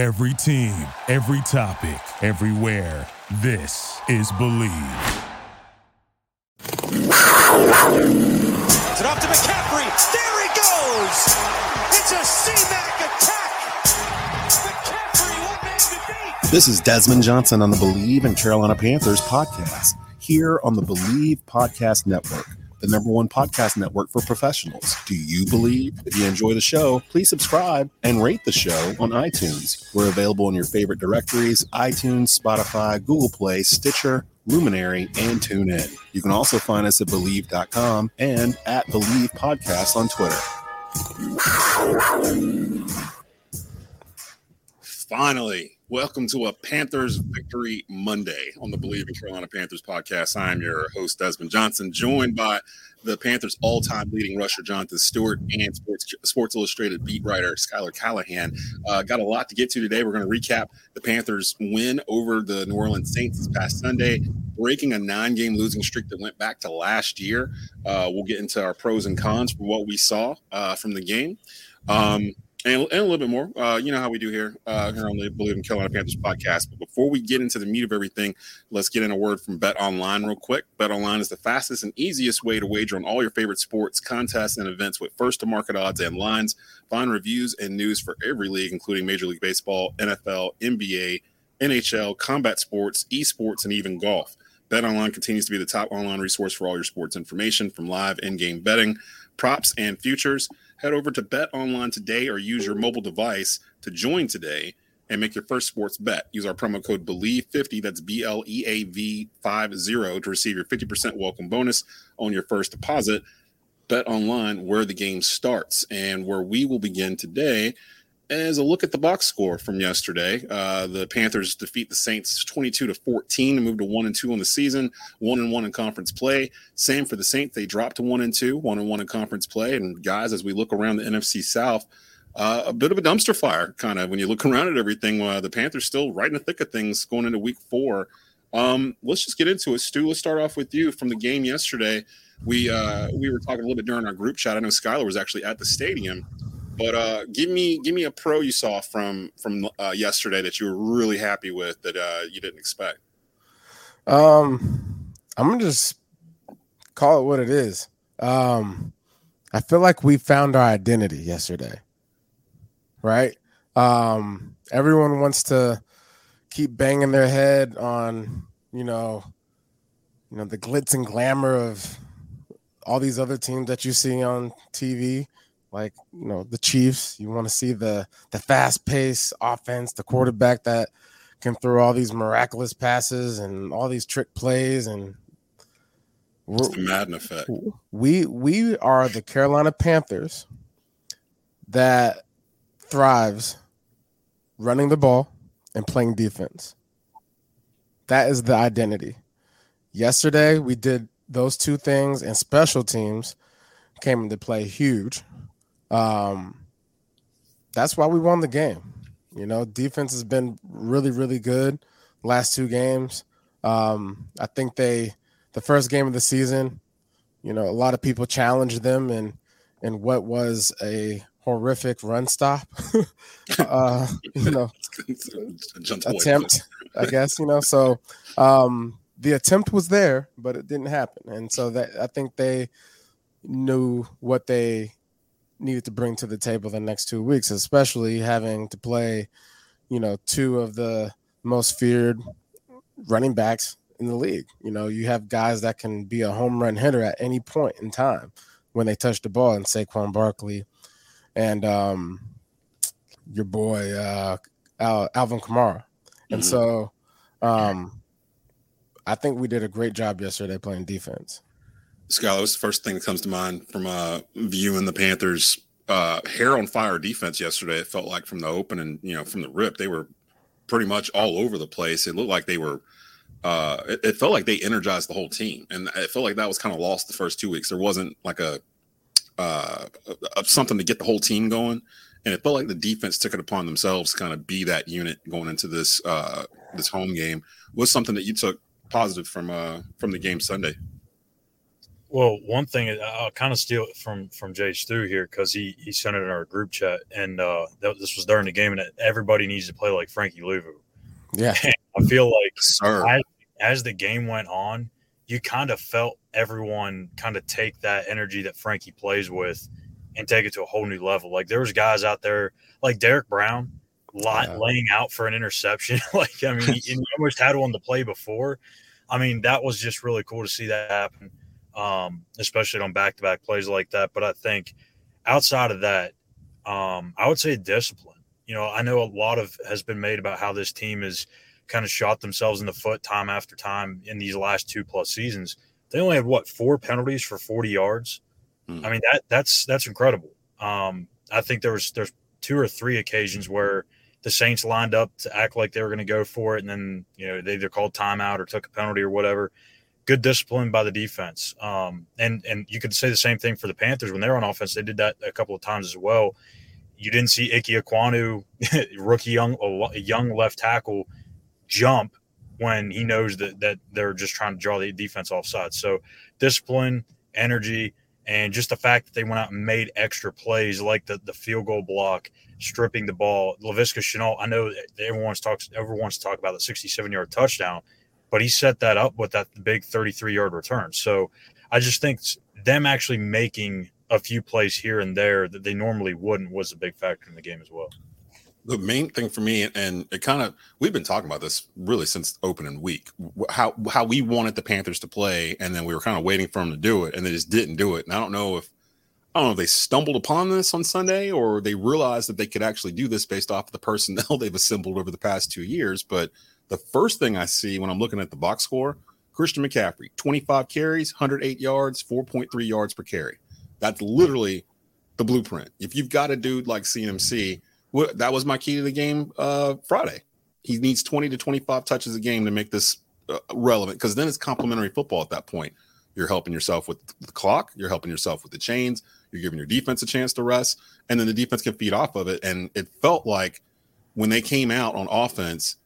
Every team, every topic, everywhere. This is Bleav. It's off to McCaffrey. There he goes. It's a C-Mac attack. McCaffrey, what man to beat? This is Desmond Johnson on the Bleav in Carolina Panthers podcast here on the Bleav Podcast Network, the number one podcast network for professionals. Do you believe? If you enjoy the show, please subscribe and rate the show on iTunes. We're available in your favorite directories iTunes, Spotify, Google Play, Stitcher, Luminary, and TuneIn. You can also find us at Bleav.com and at Bleav Podcast on Twitter. Finally, welcome to a Panthers Victory Monday on the Bleav in Carolina Panthers podcast. I'm your host, Desmond Johnson, joined by the Panthers' all time leading rusher, Jonathan Stewart, and Sports, Sports Illustrated beat writer, Schuyler Callihan. Uh, got a lot to get to today. We're going to recap the Panthers' win over the New Orleans Saints this past Sunday, breaking a nine game losing streak that went back to last year. Uh, we'll get into our pros and cons for what we saw uh, from the game. Um, and, and, a little bit more. Uh, you know how we do here uh, here on the Bleav in Carolina Panthers podcast. But before we get into the meat of everything, let's get in a word from Bet Online real quick. Bet Online is the fastest and easiest way to wager on all your favorite sports, contests, and events with first to market odds and lines. Find reviews and news for every league, including Major League Baseball, NFL, NBA, NHL, combat sports, esports, and even golf. Bet Online continues to be the top online resource for all your sports information, from live in-game betting, props, and futures. Head over to Bet Online today or use your mobile device to join today and make your first sports bet. Use our promo code BLEAV50, that's B L E A V 50, to receive your 50% welcome bonus on your first deposit. Bet Online, where the game starts. And where we will begin today is a look at the box score from yesterday. Uh, the Panthers defeat the Saints 22 to 14 and move to 1 and 2 on the season, 1 and 1 in conference play. Same for the Saints. They dropped to 1 and 2, 1 and 1 in conference play. And guys, as we look around the NFC South, uh, a bit of a dumpster fire, kind of when you look around at everything. Uh, the Panthers still right in the thick of things going into week four. Um, let's just get into it. Stu, let's start off with you from the game yesterday. We uh, we were talking a little bit during our group chat. I know Schuyler was actually at the stadium. But uh, give me give me a pro you saw from from uh, yesterday that you were really happy with that uh, you didn't expect. Um, I'm gonna just call it what it is. Um, I feel like we found our identity yesterday, right? Um, everyone wants to keep banging their head on, you know, you know the glitz and glamour of all these other teams that you see on TV like you know the Chiefs. You want to see the the fast pace offense, the quarterback that can throw all these miraculous passes and all these trick plays and it's the Madden effect. We we are the Carolina Panthers that thrives running the ball and playing defense. That is the identity. Yesterday we did those two things and special teams came into play huge. Um, that's why we won the game. You know, defense has been really, really good last two games. Um, I think they, the first game of the season, you know, a lot of people challenged them and in what was a horrific run stop. uh, you know, attempt, I guess, you know. So um, the attempt was there, but it didn't happen. And so that I think they knew what they needed to bring to the table the next two weeks, especially having to play, you know, two of the most feared running backs in the league. You know, you have guys that can be a home run hitter at any point in time when they touch the ball, and Saquon Barkley and um, your boy uh, Al- Alvin Kamara. And mm-hmm. so um, I think we did a great job yesterday playing defense. Scott, that was the first thing that comes to mind from uh, viewing the Panthers' uh, hair on fire defense yesterday. It felt like from the open and you know from the rip, they were pretty much all over the place. It looked like they were. Uh, it, it, felt like they energized the whole team, and it felt like that was kind of lost the first two weeks. There wasn't like a, uh, a, something to get the whole team going, and it felt like the defense took it upon themselves to kind of be that unit going into this uh, this home game. Was something that you took positive from uh, from the game Sunday? Well, one thing I'll kind of steal it from from Jay Stu here because he he sent it in our group chat, and uh, that, this was during the game, and everybody needs to play like Frankie Luvu. Yeah, I feel like Sir. as, as the game went on, you kind of felt everyone kind of take that energy that Frankie plays with and take it to a whole new level. Like there was guys out there like Derrick Brown, lot, Yeah. laying out for an interception. like I mean, he, he almost had one to play before. I mean, that was just really cool to see that happen, um, especially on back to back plays like that. But I think outside of that, um, I would say discipline. You know, I know a lot of has been made about how this team has kind of shot themselves in the foot time after time in these last two plus seasons. They only had what four penalties for 40 yards. Hmm. I mean that that's that's incredible. Um, I think there was there's two or three occasions where the Saints lined up to act like they were going to go for it, and then you know they either called timeout or took a penalty or whatever. Good discipline by the defense, um, and and you could say the same thing for the Panthers when they're on offense. They did that a couple of times as well. You didn't see Ickey Ekwonu, rookie young a young left tackle, jump when he knows that that they're just trying to draw the defense off sides. So discipline, energy, and just the fact that they went out and made extra plays like the, the field goal block, stripping the ball. Laviska Shenault, I know that everyone wants talks everyone wants to talk about the 67 yard touchdown, but he set that up with that big 33 yard return. So I just think them actually making a few plays here and there that they normally wouldn't was a big factor in the game as well. the main thing for me, and it kind of we've been talking about this really since opening week, how how we wanted the Panthers to play, and then we were kind of waiting for them to do it, and they just didn't do it. And I don't know if I don't know if they stumbled upon this on Sunday or they realized that they could actually do this based off of the personnel they've assembled over the past two years. But the first thing I see when I'm looking at the box score, Christian McCaffrey, 25 carries, 108 yards, 4.3 yards per carry. That's literally the blueprint. If you've got a dude like CMC, that was my key to the game uh Friday. He needs 20 to 25 touches a game to make this uh, relevant because then it's complementary football at that point. You're helping yourself with the clock, you're helping yourself with the chains, you're giving your defense a chance to rest, and then the defense can feed off of it. And it felt like when they came out on offense,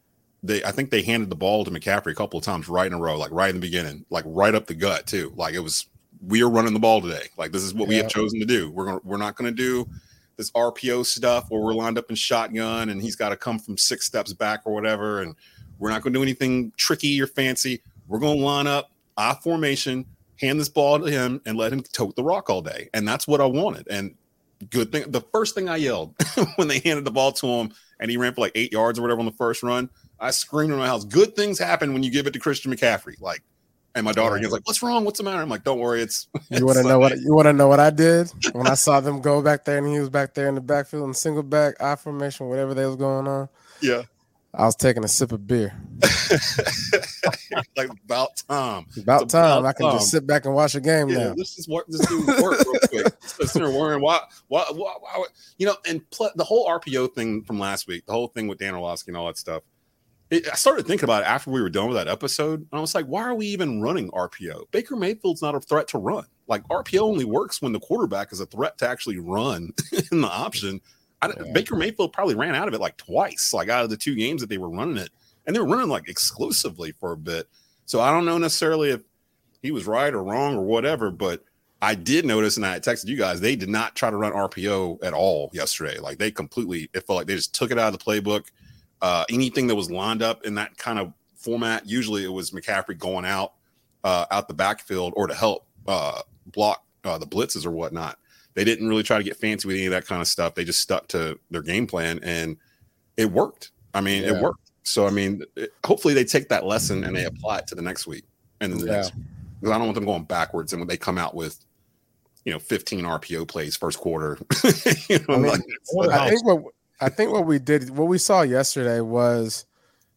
they I think they handed the ball to McCaffrey a couple of times right in a row, like right in the beginning, like right up the gut too. Like it was we are running the ball today. Like this is what we have chosen to do. We're gonna we're not gonna do this RPO stuff where we're lined up in shotgun and he's got to come from six steps back or whatever. And we're not going to do anything tricky or fancy. We're going to line up I formation, hand this ball to him, and let him tote the rock all day. And that's what I wanted. And good thing, the first thing I yelled when they handed the ball to him and he ran for like eight yards or whatever on the first run, I screamed in my house, good things happen when you give it to Christian McCaffrey. Like, and my daughter again was like, "What's wrong? What's the matter?" I'm like, "Don't worry, it's." You want to know what you want to know what I did when I saw them go back there and he was back there in the backfield in single back I formation, whatever they was going on. Yeah, I was taking a sip of beer. like about time. About It's time I can just sit back and watch a game Yeah, now. let's just work. This dude work real quick. Sitting there why, why, why, why, you know, and pl- the whole RPO thing from last week, the whole thing with Dan Orlovsky and all that stuff. It, I started thinking about it after we were done with that episode, and I was like, why are we even running RPO? Baker Mayfield's not a threat to run. Like RPO only works when the quarterback is a threat to actually run in the option. I, Yeah. Baker Mayfield probably ran out of it like twice, like out of the two games that they were running it, and they were running like exclusively for a bit. So I don't know necessarily if he was right or wrong or whatever, but I did notice, and I texted you guys, they did not try to run RPO at all yesterday. Like they completely, it felt like they just took it out of the playbook. Uh, anything that was lined up in that kind of format, usually it was McCaffrey going out, uh, out the backfield or to help uh, block uh, the blitzes or whatnot. They didn't really try to get fancy with any of that kind of stuff. They just stuck to their game plan, and it worked. I mean, Yeah. it worked. So I mean, it- hopefully they take that lesson and they apply it to the next week and then the Yeah. next because I don't want them going backwards. And when they come out with, you know, 15 RPO plays first quarter, you know, I mean, like, it's I think what I think what we did, what we saw yesterday was,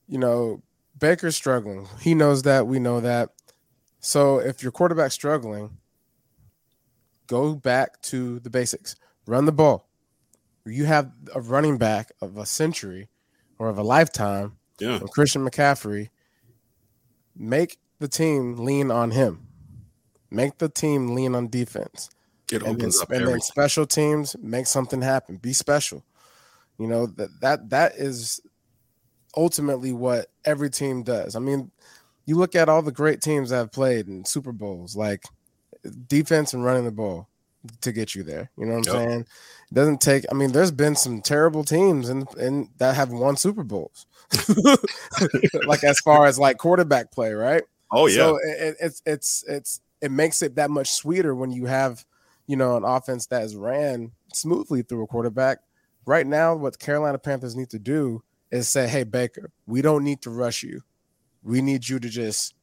you know, Baker's struggling. He knows that. We know that. So if your quarterback's struggling, go back to the basics. Run the ball. You have a running back of a century or of a lifetime, yeah, Christian McCaffrey. Make the team lean on him. Make the team lean on defense it and then, up and then special teams make something happen. Be special. You know that that that is ultimately what every team does. I mean, you look at all the great teams that have played in Super Bowls. Like defense and running the ball to get you there. You know what I'm Yep. saying? It doesn't take. I mean, there's been some terrible teams and and that have won Super Bowls, like as far as like quarterback play, right? Oh yeah, So it, it- it's it's it's it makes it that much sweeter when you have, you know, an offense that is ran smoothly through a quarterback. Right now, what Carolina Panthers need to do is say, "Hey Baker, we don't need to rush you. We need you to just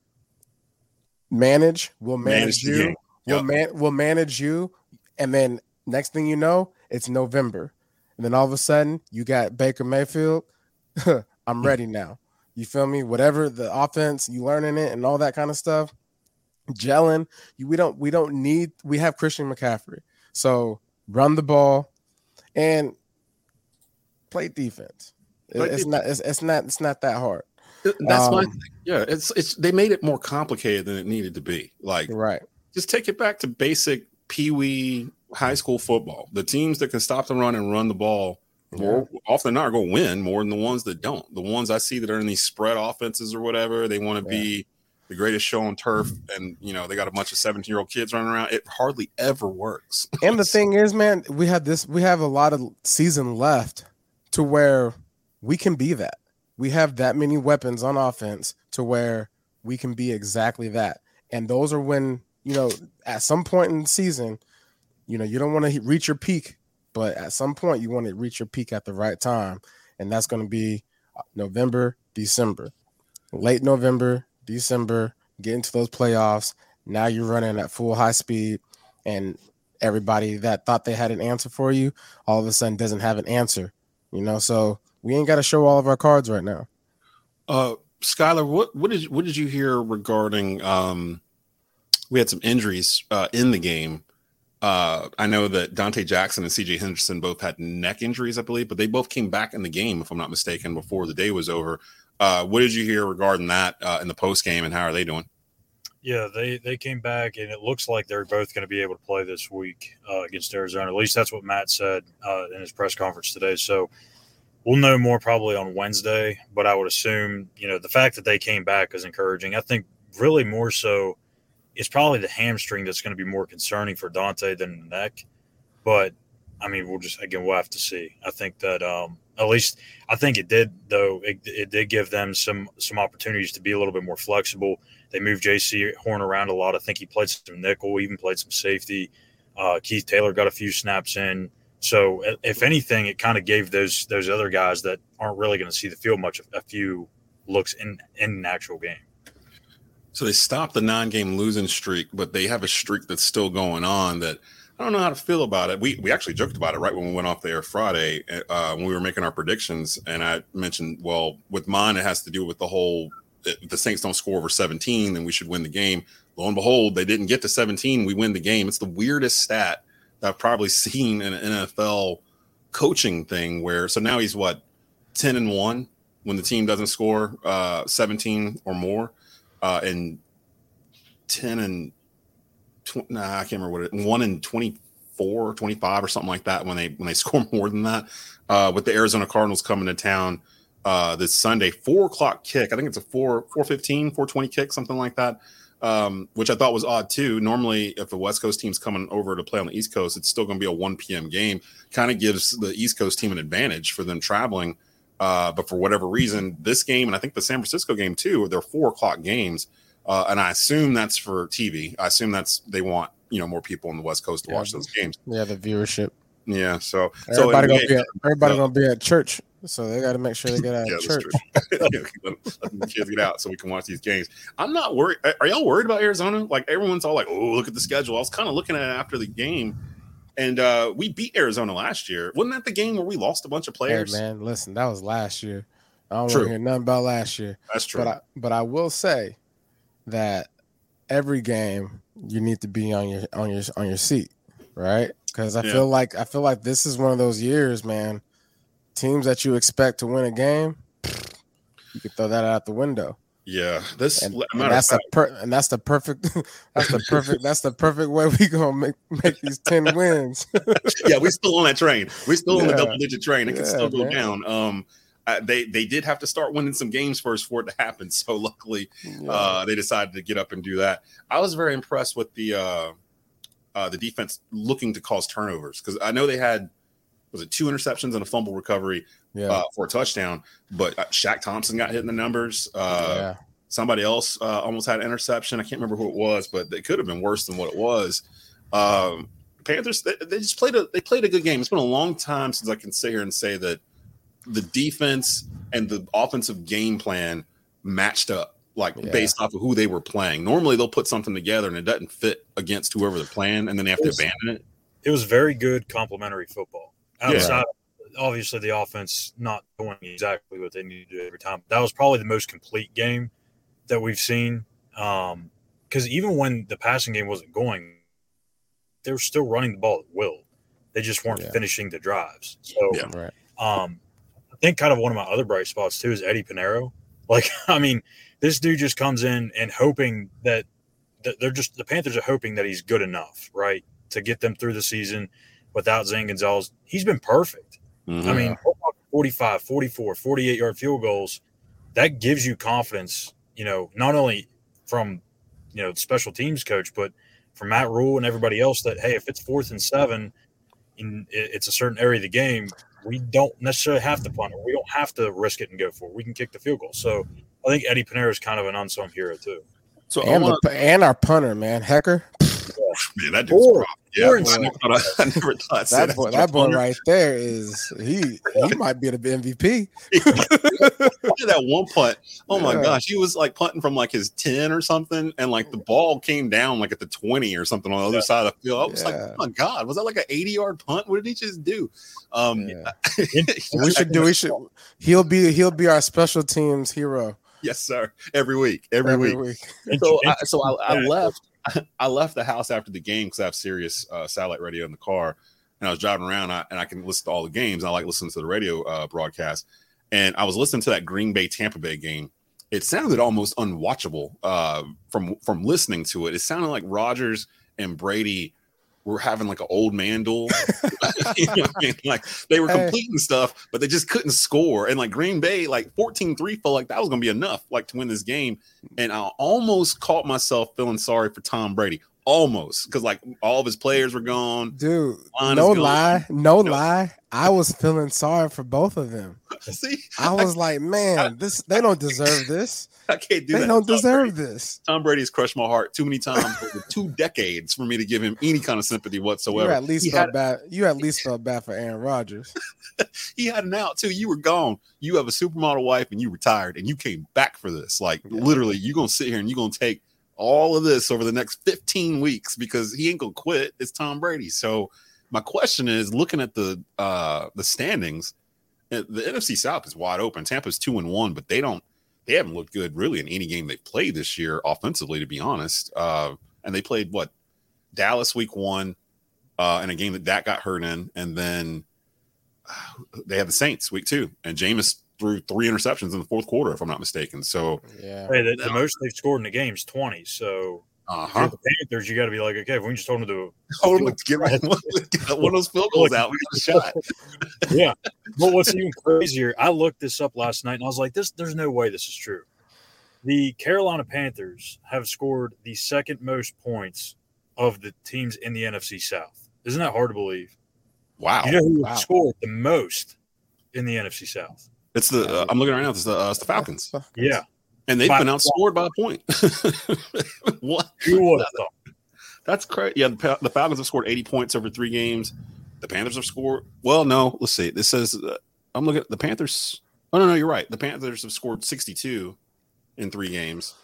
manage. We'll Manage manage, you. game. We'll man we'll manage you, and then next thing you know, it's November, and then all of a sudden you got Baker Mayfield. I'm hmm. ready now. You feel me? Whatever the offense you learning it and all that kind of stuff, gelling. You, we don't we don't need. We have Christian McCaffrey, so run the ball and play defense. It- it's it- not. It's, it's not. It's not that hard. that's my um, thing. Yeah, it's it's they made it more complicated than it needed to be. Like Right. just take it back to basic pee wee high school football. The teams that can stop the run and run the ball more often than not are going to win more than the ones that don't. The ones I see that are in these spread offenses or whatever, they want to be the greatest show on turf, and you know they got a bunch of seventeen year old kids running around. It hardly ever works. And the thing is, man, we have this. We have a lot of season left to where we can be that. We have that many weapons on offense to where we can be exactly that. And those are when you know at some point in the season, you know you don't want to reach your peak, but at some point you want to reach your peak at the right time, and that's going to be uh, November, December, late November, December. Get into those playoffs. Now you're running at full high speed, and everybody that thought they had an answer for you all of a sudden doesn't have an answer. You know, so we ain't got to show all of our cards right now. Uh, Schuyler, what what did what did you hear regarding? Um, we had some injuries uh, in the game. Uh, I know that Donte Jackson and CJ Henderson both had neck injuries, I believe, but they both came back in the game, if I'm not mistaken, before the day was over. Uh, what did you hear regarding that uh, in the post game, and how are they doing? Yeah, they they came back, and it looks like they're both going to be able to play this week uh, against Arizona. At least that's what Matt said uh, in his press conference today. So we'll know more probably on Wednesday. But I would assume, you know, the fact that they came back is encouraging. I think really more so, it's probably the hamstring that's going to be more concerning for Donte than the neck. But I mean, we'll just again we'll have to see. I think that um, at least I think it did though. It, it did give them some some opportunities to be a little bit more flexible. They moved Jaycee Horn around a lot. I think he played some nickel, even played some safety. Uh, Keith Taylor got a few snaps in. So if anything, it kind of gave those those other guys that aren't really going to see the field much a few looks in in an actual game. So they stopped the nine-game losing streak, but they have a streak that's still going on. That I don't know how to feel about it. We we actually joked about it right when we went off the air Friday uh, when we were making our predictions, and I mentioned, well, with mine, it has to do with the whole if the Saints don't score over 17, then we should win the game. Lo and behold, they didn't get to 17. We win the game. It's the weirdest stat that I've probably seen in an NFL coaching thing. Where so now he's what 10 and one when the team doesn't score uh, 17 or more, uh, and 10 and tw- nah, I can't remember what it one in 24, 25 or something like that when they when they score more than that. Uh, with the Arizona Cardinals coming to town uh, this Sunday, four o'clock kick. I think it's a four four fifteen, four twenty kick, something like that. Um, which I thought was odd too. Normally, if the West Coast team's coming over to play on the East Coast, it's still going to be a 1 p.m. game. Kind of gives the East Coast team an advantage for them traveling. Uh, but for whatever reason, this game and I think the San Francisco game too, they're four o'clock games. Uh, and I assume that's for TV. I assume that's they want you know more people on the West Coast to Yeah. watch those games. Yeah, the viewership. Yeah, so so Everybody anyway, gonna be at, everybody gonna be at church, so they got to make sure they get out Yeah, of church. Yeah, let, let the kids get out so we can watch these games. I'm not worried. Are y'all worried about Arizona? Like everyone's all like, "Oh, look at the schedule." I was kind of looking at it after the game, and uh, we beat Arizona last year. Wasn't that the game where we lost a bunch of Hey players? man, listen, that was last year. I don't want to hear nothing about last year. That's true. But I but I will say that every game you need to be on your on your on your seat, right? Because I Yeah. feel like I feel like this is one of those years, man. Teams that you expect to win a game, you can throw that out the window. yeah, this And, and that's the per, and that's the perfect that's the perfect that's the perfect way we gonna make make these 10 wins. yeah, we're still on that train. We're still on the double digit train. It can still go man. down. Um, uh, they they did have to start winning some games first for it to happen. So luckily, Yeah. uh, they decided to get up and do that. I was very impressed with the uh, uh, the defense looking to cause turnovers because I know they had was it two interceptions and a fumble recovery Yeah. uh, for a touchdown, but uh, Shaq Thompson got hit in the numbers. Uh, yeah. Somebody else uh, almost had an interception. I can't remember who it was, but they could have been worse than what it was. Um, Panthers they, they just played a they played a good game. It's been a long time since I can sit here and say that the defense and the offensive game plan matched up like Yeah. based off of who they were playing. Normally they'll put something together and it doesn't fit against whoever they're playing, and then they have to abandon it. It was very good complementary football. Yeah. Outside, obviously, the offense not doing exactly what they need to do every time. That was probably the most complete game that we've seen. Um Because even when the passing game wasn't going, they were still running the ball at will. They just weren't Yeah. finishing the drives. So, Yeah. Right. um, I think kind of one of my other bright spots too is Eddy Piñeiro. Like, I mean, this dude just comes in and hoping that, that they're just the Panthers are hoping that he's good enough, right, to get them through the season without Zane Gonzalez. He's been perfect. Mhm. I mean, 45, 44, 48 yard field goals, that gives you confidence, you know, not only from, you know, the special teams coach, but from Matt Rhule and everybody else that, hey, if it's fourth and seven, in it's a certain area of the game, we don't necessarily have to punt or we don't have to risk it and go for it. We can kick the field goal. So I think Eddy Piñeiro is kind of an unsung hero too. so And, wanna- the, and our punter, man, Hekker. man, that dude's Or- Yeah, or- I never thought I, I never thought I'd That that's boy, that boy right there is he. He might be the MVP. That one punt. Oh my Yeah. gosh, he was like punting from like his 10 or something, and like the ball came down like at the 20 or something on the other Yeah. side of the field. I was like, oh my god, was that like an 80 yard punt? What did he just do? Um Yeah. We should do. We should. He'll be. He'll be our special teams hero yes, sir. Every week, every, every week. week. So I, so I, I left I left the house after the game because I have Sirius uh, satellite radio in the car, and I was driving around I, and I can listen to all the games. I like listening to the radio uh, broadcast, and I was listening to that Green Bay Tampa Bay game. It sounded almost unwatchable uh, from from listening to it. It sounded like Rodgers and Brady were having like an old man duel. you know I mean? Like they were Hey. completing stuff, but they just couldn't score. And like Green Bay, like 14-3 felt like that was gonna be enough, like to win this game and I almost caught myself feeling sorry for Tom Brady. Almost because like all of his players were gone. Dude, Line no gone. lie, no No. lie. I was feeling sorry for both of them. See, I was like, man, this they don't deserve this. I can't do They that. They don't Tom deserve Brady. this. Tom Brady's crushed my heart too many times over two decades for me to give him any kind of sympathy whatsoever. You at least he, felt had, bad. You at least felt bad for Aaron Rodgers. he had an out too. You were gone. You have a supermodel wife and you retired and you came back for this. Like literally, you're gonna sit here and you're gonna take all of this over the next 15 weeks because he ain't gonna quit. It's Tom Brady. So my question is looking at the uh the standings, uh, the NFC South is wide open. Tampa's two and one, but they don't they haven't looked good really in any game they've played this year offensively, to be honest. Uh and they played what Dallas week one, uh, in a game that Dak got hurt in, and then uh, they had the Saints week two, and Jameis threw three interceptions in the fourth quarter, if I'm not mistaken. So, Yeah. Hey, the, the most they've scored in the game is 20. So uh-huh. the Panthers, you got to be like, okay, if we can just hold them to Hold on, let's get one, get one of those field goals out. We got a shot. yeah. But what's even crazier, I looked this up last night and I was like, this there's no way this is true. The Carolina Panthers have scored the second most points of the teams in the NFC South. Isn't that hard to believe? Wow, You know who Wow. scored the most in the NFC South? It's the uh, I'm looking right now. It's the uh, it's the Falcons, Yeah. and they've Five- been outscored by a point. what? Who would have thought? That's crazy. Yeah, the, the Falcons have scored 80 points over three games. The Panthers have scored. Well, no, let's see. This says uh, I'm looking at the Panthers. Oh no, no, you're right. The Panthers have scored 62 in three games.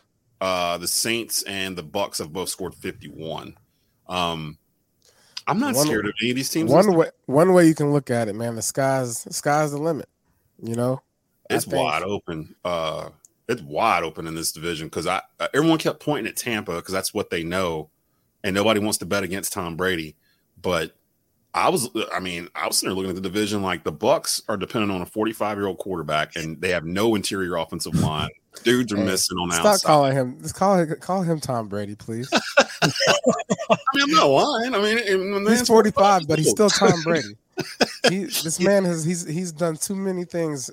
Uh, the Saints and the Bucks have both scored 51. Um, I'm not One- scared of any of these teams. One way, one way you can look at it, man. The sky's the sky's the limit. You know, it's wide open. Uh, it's wide open in this division because I uh, everyone kept pointing at Tampa because that's what they know, and nobody wants to bet against Tom Brady. But I was, I mean, I was sitting there looking at the division like the Bucks are dependent on a 45 year old quarterback, and they have no interior offensive line. Dudes are Hey, missing on Stop outside. calling him. Just call call him Tom Brady, please. I mean, I'm not lying. I mean, He's man's 45, but he's still Tom Brady. He, this man has he's he's done too many things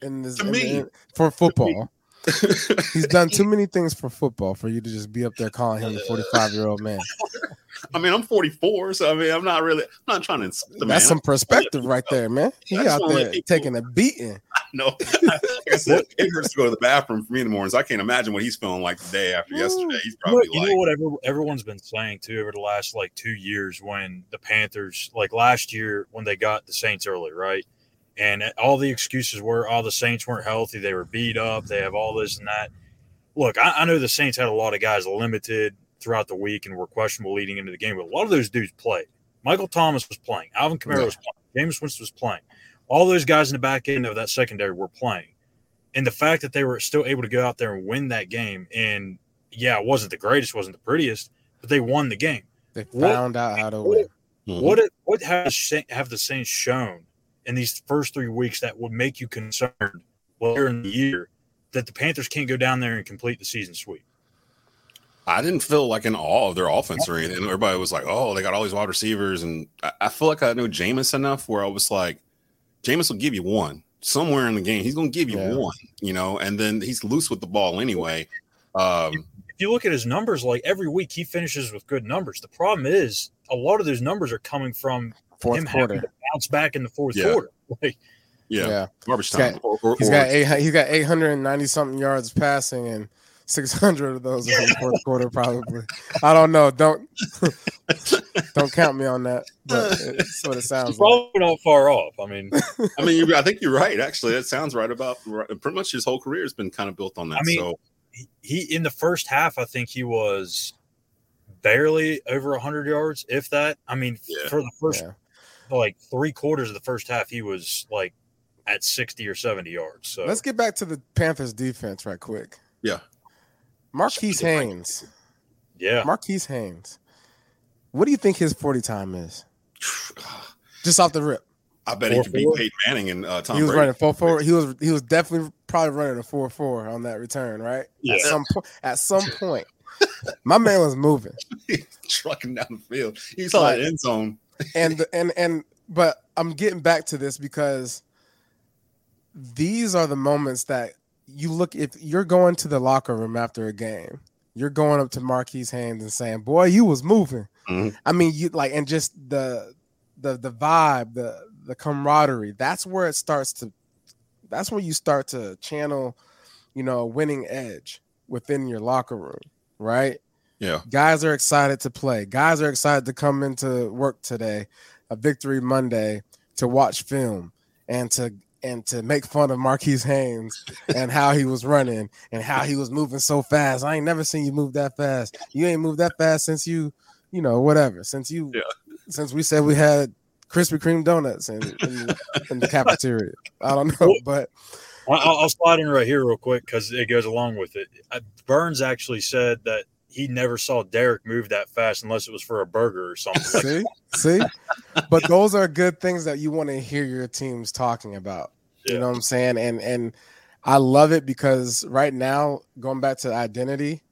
in this To in me. for football. He's done too many things for football for you to just be up there calling him a 45 year old man. I mean, I'm 44, so I mean, I'm not really, I'm not trying to insult the That's man. some perspective right there, man. He out there people- taking a beating. No, like I said, it hurts to go to the bathroom for me in the mornings. I can't imagine what he's feeling like the day after yesterday. He's You know, probably you like, know what every, everyone's been saying too over the last like two years when the Panthers, like last year when they got the Saints early, right? And all the excuses were, oh, the Saints weren't healthy. They were beat up. They have all this and that. Look, I, I know the Saints had a lot of guys limited throughout the week and were questionable leading into the game, but a lot of those dudes played. Michael Thomas was playing. Alvin Kamara Yeah. was playing. Jameis Winston was playing. All those guys in the back end of that secondary were playing. And the fact that they were still able to go out there and win that game, and yeah, it wasn't the greatest, wasn't the prettiest, but they won the game. They What- found out how to win. Mhm. What what have have the Saints shown in these first three weeks that would make you concerned later in the year that the Panthers can't go down there and complete the season sweep? I didn't feel like in awe of their offense or anything. Everybody was like, "Oh, they got all these wide receivers," and I, I feel like I know Jameis enough where I was like, "Jameis will give you one somewhere in the game. He's going to give you Yeah. one, you know." And then he's loose with the ball anyway. Um, If you look at his numbers, like every week he finishes with good numbers. The problem is a lot of those numbers are coming from Fourth him having to bounce back in the fourth Yeah. quarter. Like, yeah, Yeah. garbage He's got- Or- or- He's or- got eight. He's got eight hundred and ninety something yards passing, and six hundred of those in the fourth quarter. Probably. I don't know. Don't don't count me on that. But it's what it sounds like. probably not far off. I mean, I mean, you, I think you're right. Actually, that sounds right about right, pretty much his whole career has been kind of built on that. I mean, so he, he in the first half, I think he was barely over hundred yards, if that. I mean, Yeah. for the first Yeah. like three quarters of the first half, he was like at sixty or seventy yards. So Let's get back to the Panthers defense right quick. yeah, Marquis Haynes. yeah, Marquis Haynes. What do you think his 40 time is? Just off the rip. I bet he could beat Peyton Manning and uh, Tom he was Brady. running 4 4. He was he was definitely probably running a 4 4 on that return, right? Yeah. At some point at some point. My man was moving. trucking down the field. He saw Like- that end zone. And the, and and but I'm getting back to this because these are the moments that you look if you're going to the locker room after a game, you're going up to Marquis Haynes and saying, Boy, you was moving. Mhm. I mean, you like and just the the the vibe, the the camaraderie. That's where it starts to. That's where you start to channel, you know, a winning edge within your locker room, right? Yeah, Guys are excited to play. Guys are excited to come into work today, a victory Monday, to watch film and to and to make fun of Marquis Haynes and how he was running and how he was moving so fast. I ain't never seen you move that fast. You ain't moved that fast since you, you know, whatever. Since you, Yeah. since we said we had Krispy Kreme donuts in, in, in the cafeteria. I don't know, but I'll, I'll slide in right here real quick because it goes along with it. Burns actually said that he never saw Derrick move that fast unless it was for a burger or something. See, see, but those are good things that you want to hear your teams talking about. You know what I'm saying? And and I love it because right now, going back to identity,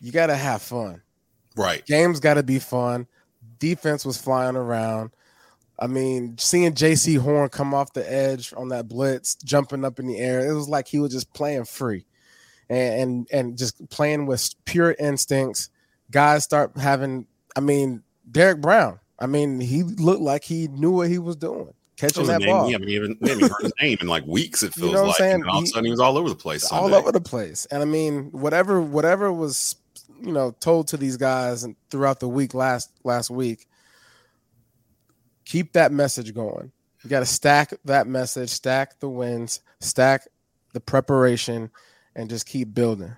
you got to have fun. right. Games got to be fun. Defense was flying around. I mean, seeing Jaycee Horn come off the edge on that blitz, jumping up in the air, it was like he was just playing free and and, and just playing with pure instincts. Guys start having, I mean, Derrick Brown. I mean, he looked like he knew what he was doing, catching a that name. ball We haven't even, we haven't heard his name in like weeks. It feels You know like. saying? And all of a sudden, he was all over the place. all over the place. And I mean, whatever whatever was you know told to these guys and throughout the week last last week, keep that message going. You got to stack that message, stack the wins, stack the preparation, and just keep building.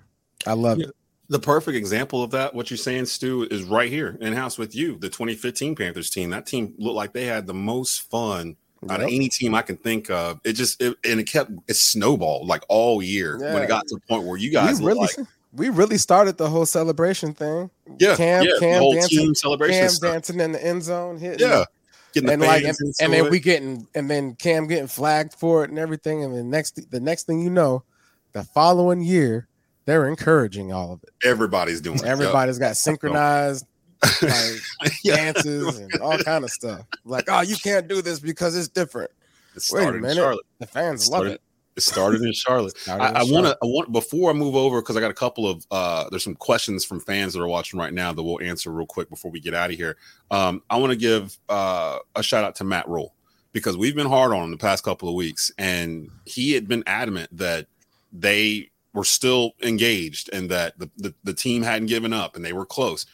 I love Yeah. it. The perfect example of that, what you're saying, Stu, is right here in house with you. The 2015 Panthers team. That team looked like they had the most fun out of any team I can think of. It just it, and it kept it snowballed like all year when it got to the point where you guys we really like we really started the whole celebration thing. yeah, Cam- yeah, Cam whole dancing- team celebration. Cam stuff. dancing in the end zone, hitting Yeah, getting the and like and, and then it. we getting and then Cam getting flagged for it and everything and the next the next thing you know the following year they're encouraging all of it everybody's doing it. Everybody's got synchronized like Yeah. dances and all kind of stuff like oh you can't do this because it's different It Wait a started in. Charlotte. the fans love it It started in Charlotte. Started I, I want to. I want before I move over because I got a couple of. uh There's some questions from fans that are watching right now that we'll answer real quick before we get out of here. Um, I want to give uh a shout out to Matt Rhule because we've been hard on him the past couple of weeks, and he had been adamant that they were still engaged and that the, the, the team hadn't given up and they were close.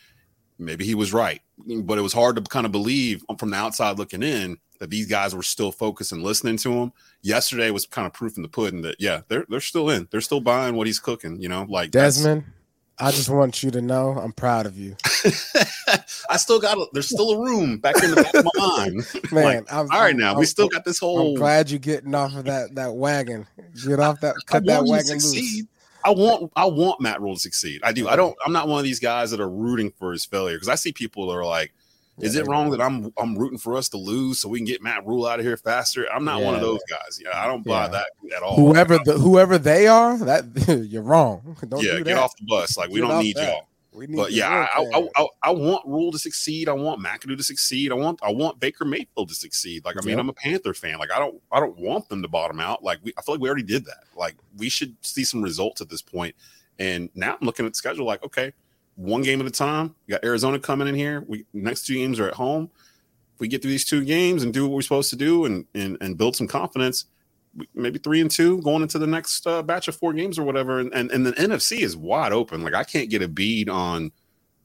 Maybe he was right, but it was hard to kind of believe from the outside looking in that these guys were still focused and listening to him. Yesterday was kind of proof in the pudding that yeah, they're they're still in. They're still buying what he's cooking. You know, like Desmond, I just want you to know I'm proud of you, I still got. A, there's still a room back in the back of my mind. man. Like, I'm, all right, I'm- now I'm- we still got this whole. I'm glad you're getting off of that that wagon. Get off that, cut that want you to wagon loose. I want I want Matt Rhule to succeed. I do. I don't. I'm not one of these guys that are rooting for his failure because I see people that are like, "Is it wrong that I'm I'm rooting for us to lose so we can get Matt Rhule out of here faster?" I'm not one of those guys. Yeah, I don't buy Yeah. that at all. Whoever the whoever they are, that you're wrong. Don't yeah, do get off the bus. Like we Get don't need that. y'all. We need But yeah, I, I. I, I want Rhule to succeed. I want McAdoo to succeed. I want I want Baker Mayfield to succeed. Like I mean, Yep. I'm a Panther fan. Like I don't I don't want them to bottom out. Like we, I feel like we already did that. Like we should see some results at this point. And now I'm looking at the schedule. Like okay, one game at a time. We got Arizona coming in here. We next two games are at home. If we get through these two games and do what we're supposed to do and and, and build some confidence, maybe three and two going into the next uh, batch of four games or whatever. And, and and the NFC is wide open. Like I can't get a bead on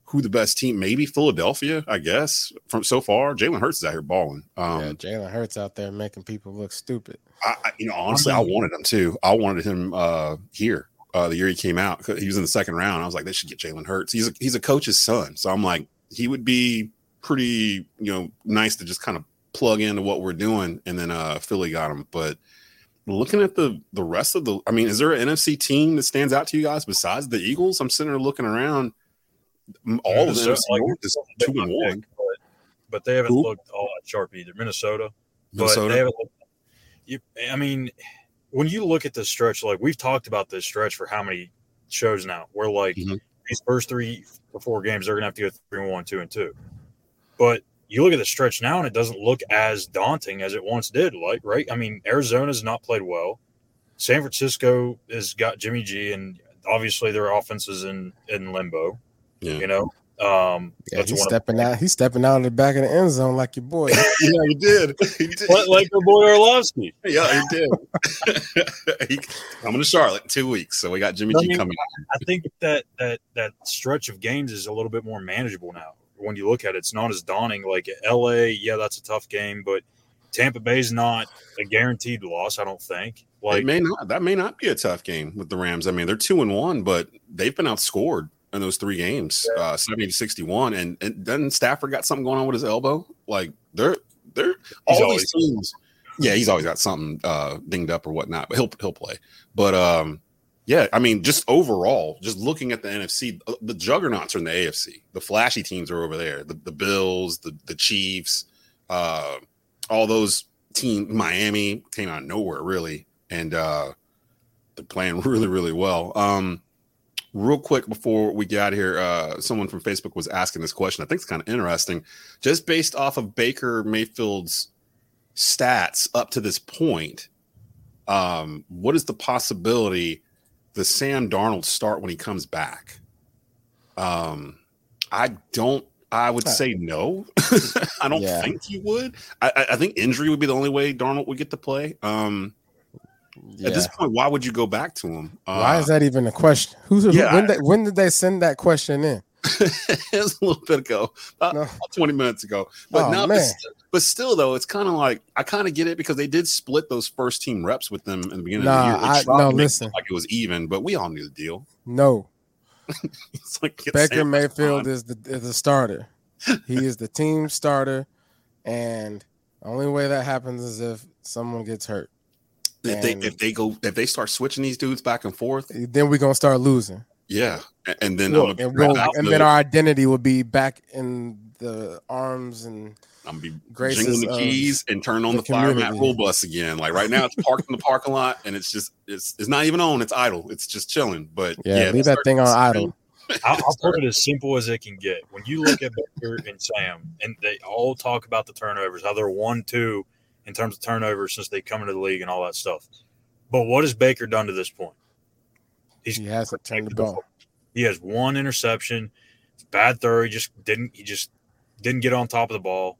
who the best team. Maybe Philadelphia, I guess. From so far, Jalen Hurts is out here balling. Um, yeah, Jalen Hurts out there making people look stupid. I, I, you know, honestly, I wanted him too. I wanted him uh, here uh, the year he came out. He was in the second round. I was like, they should get Jalen Hurts. He's a, he's a coach's son, so I'm like, he would be pretty, you know, nice to just kind of plug into what we're doing. And then uh, Philly got him, but. Looking at the the rest of the, I mean, is there an NFC team that stands out to you guys besides the Eagles? I'm sitting there looking around. All of the Minnesota, NFC like, is two and one. But, but they haven't Who? looked all that sharp either. Minnesota. But Minnesota. they haven't looked, you, I mean, when you look at the stretch, like we've talked about this stretch for how many shows now, where like Mhm. these first three or four games, they're going to have to go three and one, two and two. But you look at the stretch now, and it doesn't look as daunting as it once did. Like, right? I mean, Arizona's not played well. San Francisco has got Jimmy G, and obviously their offense is in in limbo. Yeah. You know, um, Yeah, that's he's one stepping out. He's stepping out of the back of the end zone like your boy. yeah, he did. He did. Like- like your boy Orlovsky. Yeah, he did. he, coming to Charlotte in two weeks, so we got Jimmy I G mean, coming. I think that that that stretch of games is a little bit more manageable now. When you look at it, it's not as daunting. Like LA, yeah, that's a tough game, but Tampa Bay's not a guaranteed loss. I don't think. it Like may not. That may not be a tough game with the Rams. I mean, they're two and one, but they've been outscored in those three games, uh, seventy to sixty-one. And and then Stafford got something going on with his elbow. Like they're they're all always- these teams. Yeah, he's always got something uh, dinged up or whatnot, but he'll he'll play. But um, yeah, I mean, just overall, just looking at the NFC, uh, the juggernauts are in the AFC. The flashy teams are over there. The the Bills, the the Chiefs, uh, all those teams. Miami came out of nowhere really, and uh, they're playing really really well. Um, real quick before we get out of here, uh, someone from Facebook was asking this question. I think it's kind of interesting, just based off of Baker Mayfield's stats up to this point. Um, what is the possibility the Sam Darnold start when he comes back? Um, I don't. I would say no. I don't Yeah. think he would. I, I- I think injury would be the only way Darnold would get to play. Um, Yeah. At this point, why would you go back to him? Uh, Why is that even a question? Who's yeah, when, I- they, when did they send that question in? it was a little bit ago, about, No. about 20 minutes ago. But Oh, now, but, but still, though, it's kind of like I kind of get it because they did split those first team reps with them in the beginning Nah, of the year. I- no, make it listen. like it was even, but we all knew the deal. No, It's like Baker Mayfield is the is the starter. He is the team starter, and the only way that happens is if someone gets hurt. If they if they go if they start switching these dudes back and forth, Then we're gonna start losing, yeah, A- and then Look, and, we'll, and then our identity will be back in the arms and I'm gonna be graces jingling the keys and turn on the the, fire mat community. rule bus again. Like right now, it's parked in the parking lot, and it's just it's it's not even on. It's idle. It's just chilling. But yeah, yeah, leave that thing on idle. I'll, I'll put it as simple as it can get. When you look at Baker and Sam, and they all talk about the turnovers, how they're one two in terms of turnovers since they come into the league and all that stuff. But what has Baker done to this point? He's he hasn't turned the ball. He has one interception. Bad throw. He just didn't. He just didn't get on top of the ball.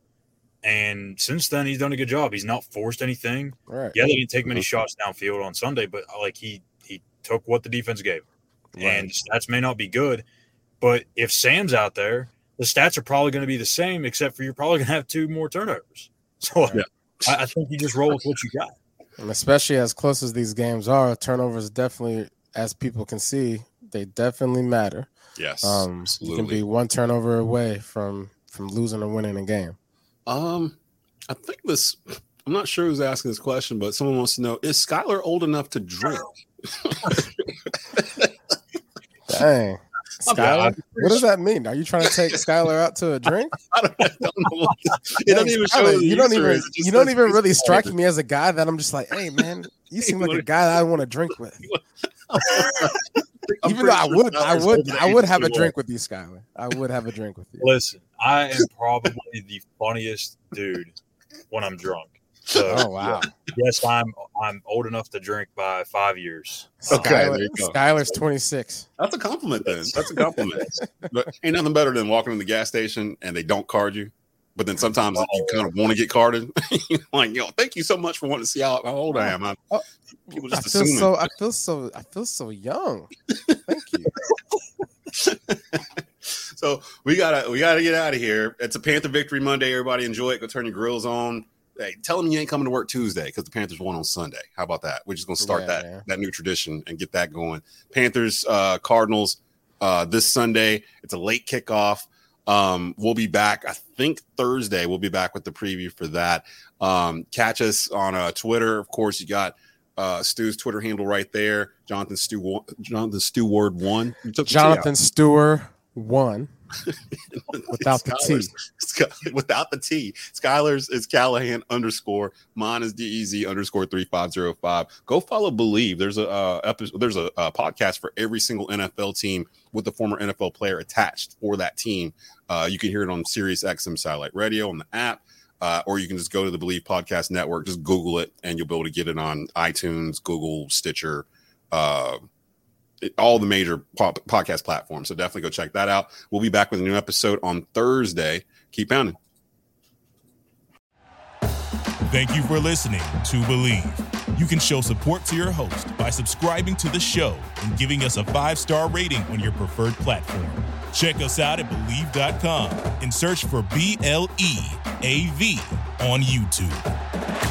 And since then, he's done a good job. He's not forced anything. Right. Yeah, they didn't take many uh-huh. shots downfield on Sunday, but uh, like he he took what the defense gave. Right. And stats may not be good, but if Sam's out there, the stats are probably going to be the same, except for you're probably going to have two more turnovers. So yeah. I, I think you just roll with what you got. And especially as close as these games are, turnovers definitely, as people can see, they definitely matter. Yes, um, you can be one turnover away from from losing or winning a game. Um, I think this. I'm not sure who's asking this question, but someone wants to know: Is Schuyler old enough to drink? Dang. Schuyler, what does that mean? Are you trying to take Schuyler out to a drink? I don't, I don't know. It doesn't even show you don't even you don't even really strike me as a guy that I'm just like, hey man, you seem like a guy that I want to drink with. even though I would, I would, I would have a drink with you, Schuyler. I would have a drink with you. Listen, I am probably the funniest dude when I'm drunk. So, oh wow! Yes, I'm I'm old enough to drink by five years. Okay, Schuyler, Schuyler's 26. That's a compliment. Then that's a compliment. but ain't nothing better than walking in the gas station and they don't card you. But then sometimes oh. you kind of want to get carded. like, yo, thank you so much for wanting to see how, how old I am. I, oh, people just I feel assuming. so. I feel so. I feel so young. Thank you. so we gotta we gotta get out of here. It's a Panther victory Monday. Everybody enjoy it. Go turn your grills on hey, tell them you ain't coming to work Tuesday because the Panthers won on Sunday. How about that? We're just gonna start yeah, that yeah. that new tradition and get that going. Panthers, uh, Cardinals, uh, this Sunday. It's a late kickoff. Um, we'll be back. I think Thursday we'll be back with the preview for that. Um, catch us on uh, Twitter. Of course, you got uh, Stu's Twitter handle right there. Jonathan Stu Jonathan Stewart one. Jonathan Stewart one. without the T. without the T. Schuyler's is Callihan underscore. Mine is DEZ underscore three five zero five. Go follow Bleav. There's a uh, episode. There's a, a, podcast for every single NFL team with the former NFL player attached for that team. Uh, you can hear it on Sirius XM Satellite Radio on the app. Uh, or you can just go to the Bleav Podcast Network, just Google it, and you'll be able to get it on iTunes, Google, Stitcher, uh, all the major podcast platforms. So definitely go check that out. We'll be back with a new episode on Thursday. Keep pounding. Thank you for listening to Bleav. You can show support to your host by subscribing to the show and giving us a five star rating on your preferred platform. Check us out at Bleav.com and search for B L E A V on YouTube.